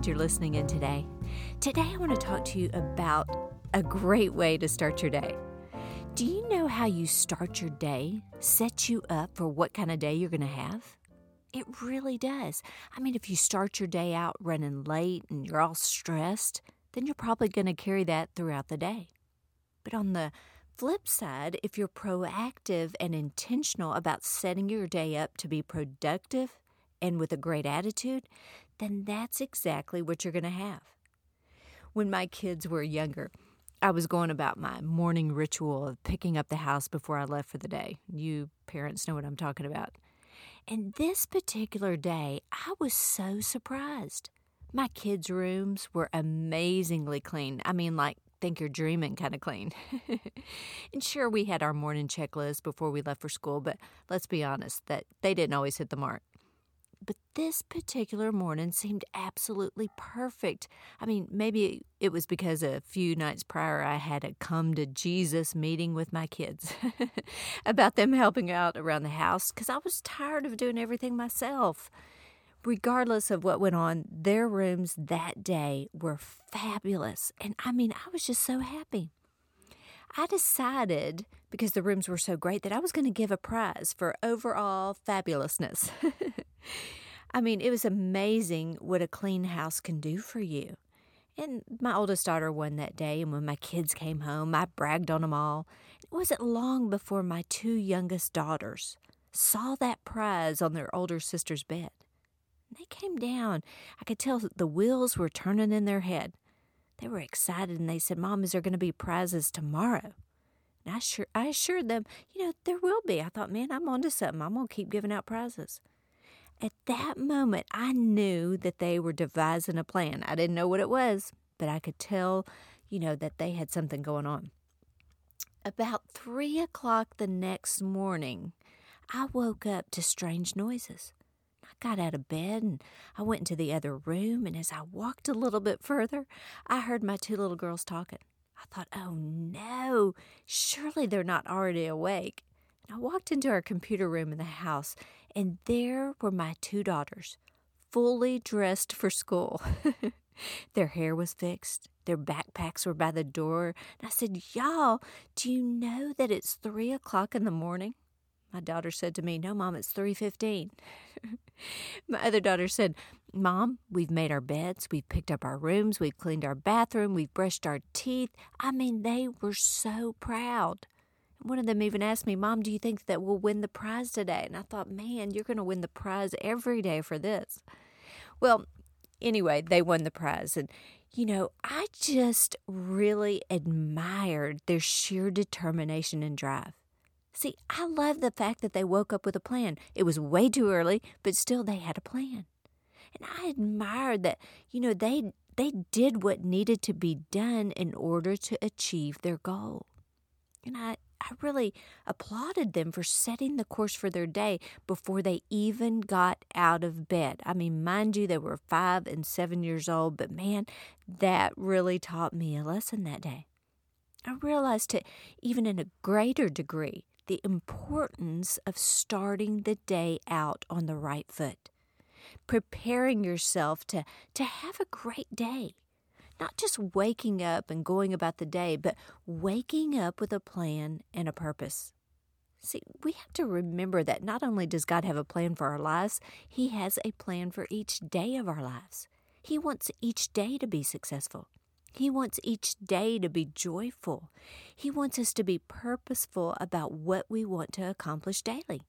glad you're listening in today. Today, I want to talk to you about a great way to start your day. Do you know how you start your day sets you up for what kind of day you're going to have? It really does. I mean, if you start your day out running late and you're all stressed, then you're probably going to carry that throughout the day. But on the flip side, if you're proactive and intentional about setting your day up to be productive and with a great attitude, then that's exactly what you're going to have. When my kids were younger, I was going about my morning ritual of picking up the house before I left for the day. You parents know what I'm talking about. And this particular day, I was so surprised. My kids' rooms were amazingly clean. I mean, like, think you're dreaming kind of clean. and sure, we had our morning checklist before we left for school, but let's be honest, that they didn't always hit the mark but this particular morning seemed absolutely perfect. I mean, maybe it was because a few nights prior I had a come to Jesus meeting with my kids about them helping out around the house because I was tired of doing everything myself. Regardless of what went on, their rooms that day were fabulous. And I mean, I was just so happy. I decided, because the rooms were so great, that I was going to give a prize for overall fabulousness. I mean, it was amazing what a clean house can do for you. And my oldest daughter won that day, and when my kids came home, I bragged on them all. It wasn't long before my two youngest daughters saw that prize on their older sister's bed. They came down. I could tell the wheels were turning in their head. They were excited and they said, Mom, is there going to be prizes tomorrow? And I, sure, I assured them, you know, there will be. I thought, man, I'm onto something. I'm going to keep giving out prizes. At that moment, I knew that they were devising a plan. I didn't know what it was, but I could tell, you know, that they had something going on. About three o'clock the next morning, I woke up to strange noises. I got out of bed and I went into the other room, and as I walked a little bit further, I heard my two little girls talking. I thought, oh no, surely they're not already awake. And I walked into our computer room in the house and there were my two daughters, fully dressed for school. their hair was fixed, their backpacks were by the door. And I said, Y'all, do you know that it's three o'clock in the morning? My daughter said to me, No, Mom, it's 3.15. My other daughter said, Mom, we've made our beds, we've picked up our rooms, we've cleaned our bathroom, we've brushed our teeth. I mean, they were so proud. One of them even asked me, Mom, do you think that we'll win the prize today? And I thought, man, you're going to win the prize every day for this. Well, anyway, they won the prize. And, you know, I just really admired their sheer determination and drive. See, I love the fact that they woke up with a plan. It was way too early, but still they had a plan. And I admired that, you know, they they did what needed to be done in order to achieve their goal. And I I really applauded them for setting the course for their day before they even got out of bed. I mean, mind you, they were five and seven years old, but man, that really taught me a lesson that day. I realized to even in a greater degree the importance of starting the day out on the right foot, preparing yourself to, to have a great day not just waking up and going about the day, but waking up with a plan and a purpose. See, we have to remember that not only does God have a plan for our lives, He has a plan for each day of our lives. He wants each day to be successful. He wants each day to be joyful. He wants us to be purposeful about what we want to accomplish daily.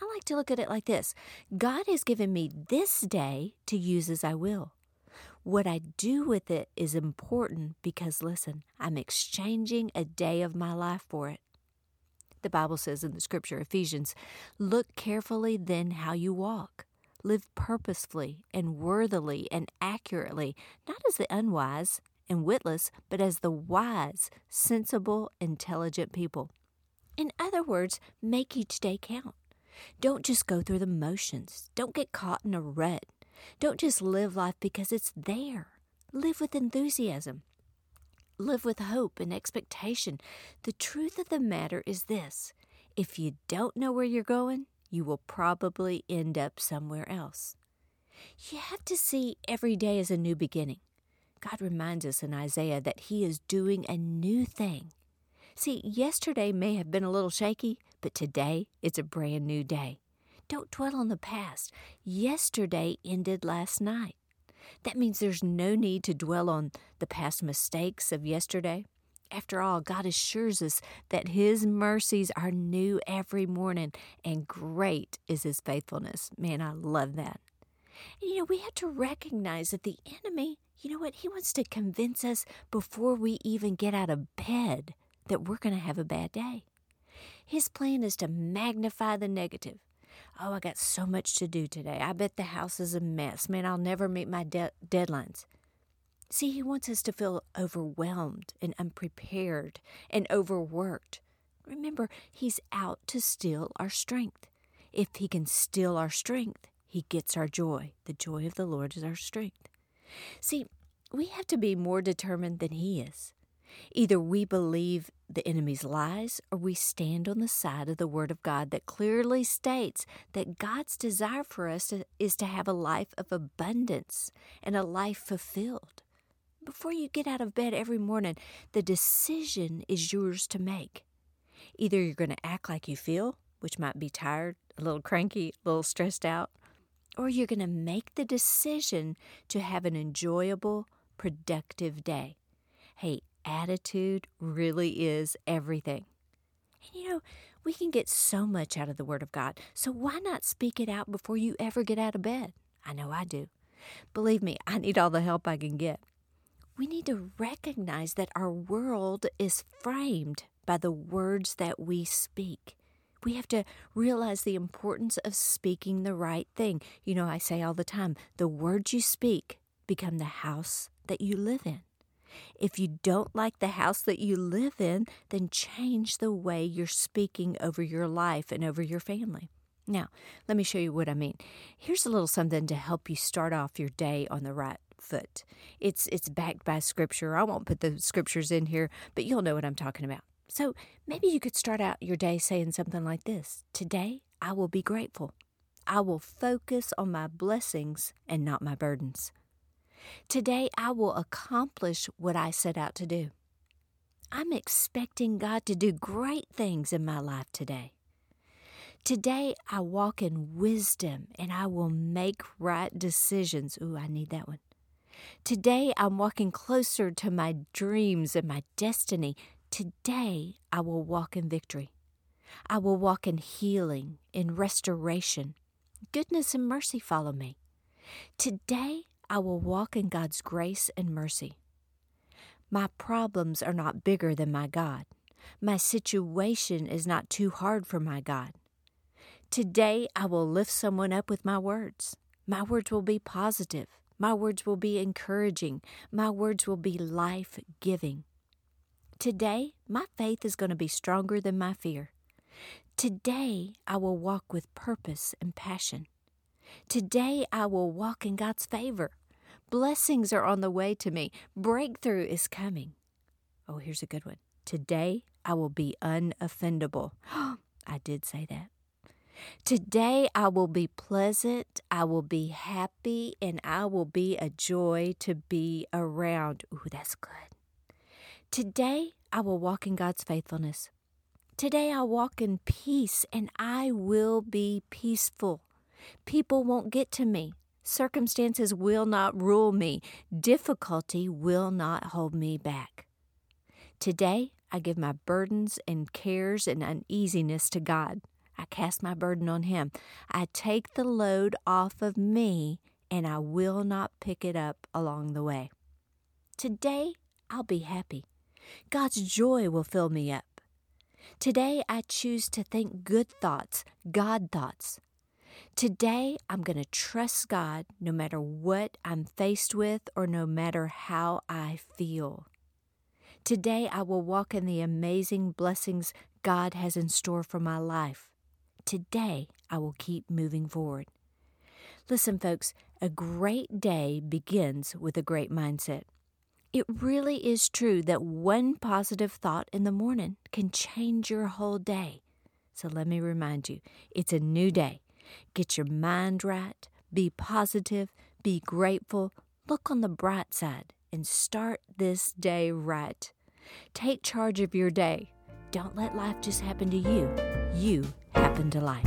I like to look at it like this God has given me this day to use as I will. What I do with it is important because, listen, I'm exchanging a day of my life for it. The Bible says in the scripture, Ephesians, look carefully then how you walk. Live purposefully and worthily and accurately, not as the unwise and witless, but as the wise, sensible, intelligent people. In other words, make each day count. Don't just go through the motions. Don't get caught in a rut. Don't just live life because it's there. Live with enthusiasm. Live with hope and expectation. The truth of the matter is this if you don't know where you're going, you will probably end up somewhere else. You have to see every day as a new beginning. God reminds us in Isaiah that He is doing a new thing. See, yesterday may have been a little shaky, but today it's a brand new day. Don't dwell on the past. Yesterday ended last night. That means there's no need to dwell on the past mistakes of yesterday. After all, God assures us that His mercies are new every morning, and great is His faithfulness. Man, I love that. You know, we have to recognize that the enemy, you know what, he wants to convince us before we even get out of bed that we're going to have a bad day. His plan is to magnify the negative. Oh, I got so much to do today. I bet the house is a mess. Man, I'll never meet my de- deadlines. See, he wants us to feel overwhelmed and unprepared and overworked. Remember, he's out to steal our strength. If he can steal our strength, he gets our joy. The joy of the Lord is our strength. See, we have to be more determined than he is. Either we believe the enemy's lies or we stand on the side of the Word of God that clearly states that God's desire for us is to have a life of abundance and a life fulfilled. Before you get out of bed every morning, the decision is yours to make. Either you're going to act like you feel, which might be tired, a little cranky, a little stressed out, or you're going to make the decision to have an enjoyable, productive day. Hey, attitude really is everything. And you know, we can get so much out of the Word of God, so why not speak it out before you ever get out of bed? I know I do. Believe me, I need all the help I can get. We need to recognize that our world is framed by the words that we speak. We have to realize the importance of speaking the right thing. You know, I say all the time the words you speak become the house that you live in. If you don't like the house that you live in, then change the way you're speaking over your life and over your family. Now, let me show you what I mean. Here's a little something to help you start off your day on the right foot. It's it's backed by scripture. I won't put the scriptures in here, but you'll know what I'm talking about. So, maybe you could start out your day saying something like this. Today, I will be grateful. I will focus on my blessings and not my burdens. Today I will accomplish what I set out to do. I'm expecting God to do great things in my life today. Today I walk in wisdom and I will make right decisions. Ooh, I need that one. Today I'm walking closer to my dreams and my destiny. Today I will walk in victory. I will walk in healing, in restoration. Goodness and mercy follow me. Today I will walk in God's grace and mercy. My problems are not bigger than my God. My situation is not too hard for my God. Today, I will lift someone up with my words. My words will be positive. My words will be encouraging. My words will be life giving. Today, my faith is going to be stronger than my fear. Today, I will walk with purpose and passion. Today I will walk in God's favor. Blessings are on the way to me. Breakthrough is coming. Oh, here's a good one. Today I will be unoffendable. I did say that. Today I will be pleasant, I will be happy, and I will be a joy to be around. Ooh, that's good. Today I will walk in God's faithfulness. Today I walk in peace and I will be peaceful. People won't get to me. Circumstances will not rule me. Difficulty will not hold me back. Today, I give my burdens and cares and uneasiness to God. I cast my burden on Him. I take the load off of me and I will not pick it up along the way. Today, I'll be happy. God's joy will fill me up. Today, I choose to think good thoughts, God thoughts. Today, I'm going to trust God no matter what I'm faced with or no matter how I feel. Today, I will walk in the amazing blessings God has in store for my life. Today, I will keep moving forward. Listen, folks, a great day begins with a great mindset. It really is true that one positive thought in the morning can change your whole day. So let me remind you it's a new day. Get your mind right, Be positive, be grateful, look on the bright side, and start this day right. Take charge of your day. Don't let life just happen to you. You happen to life.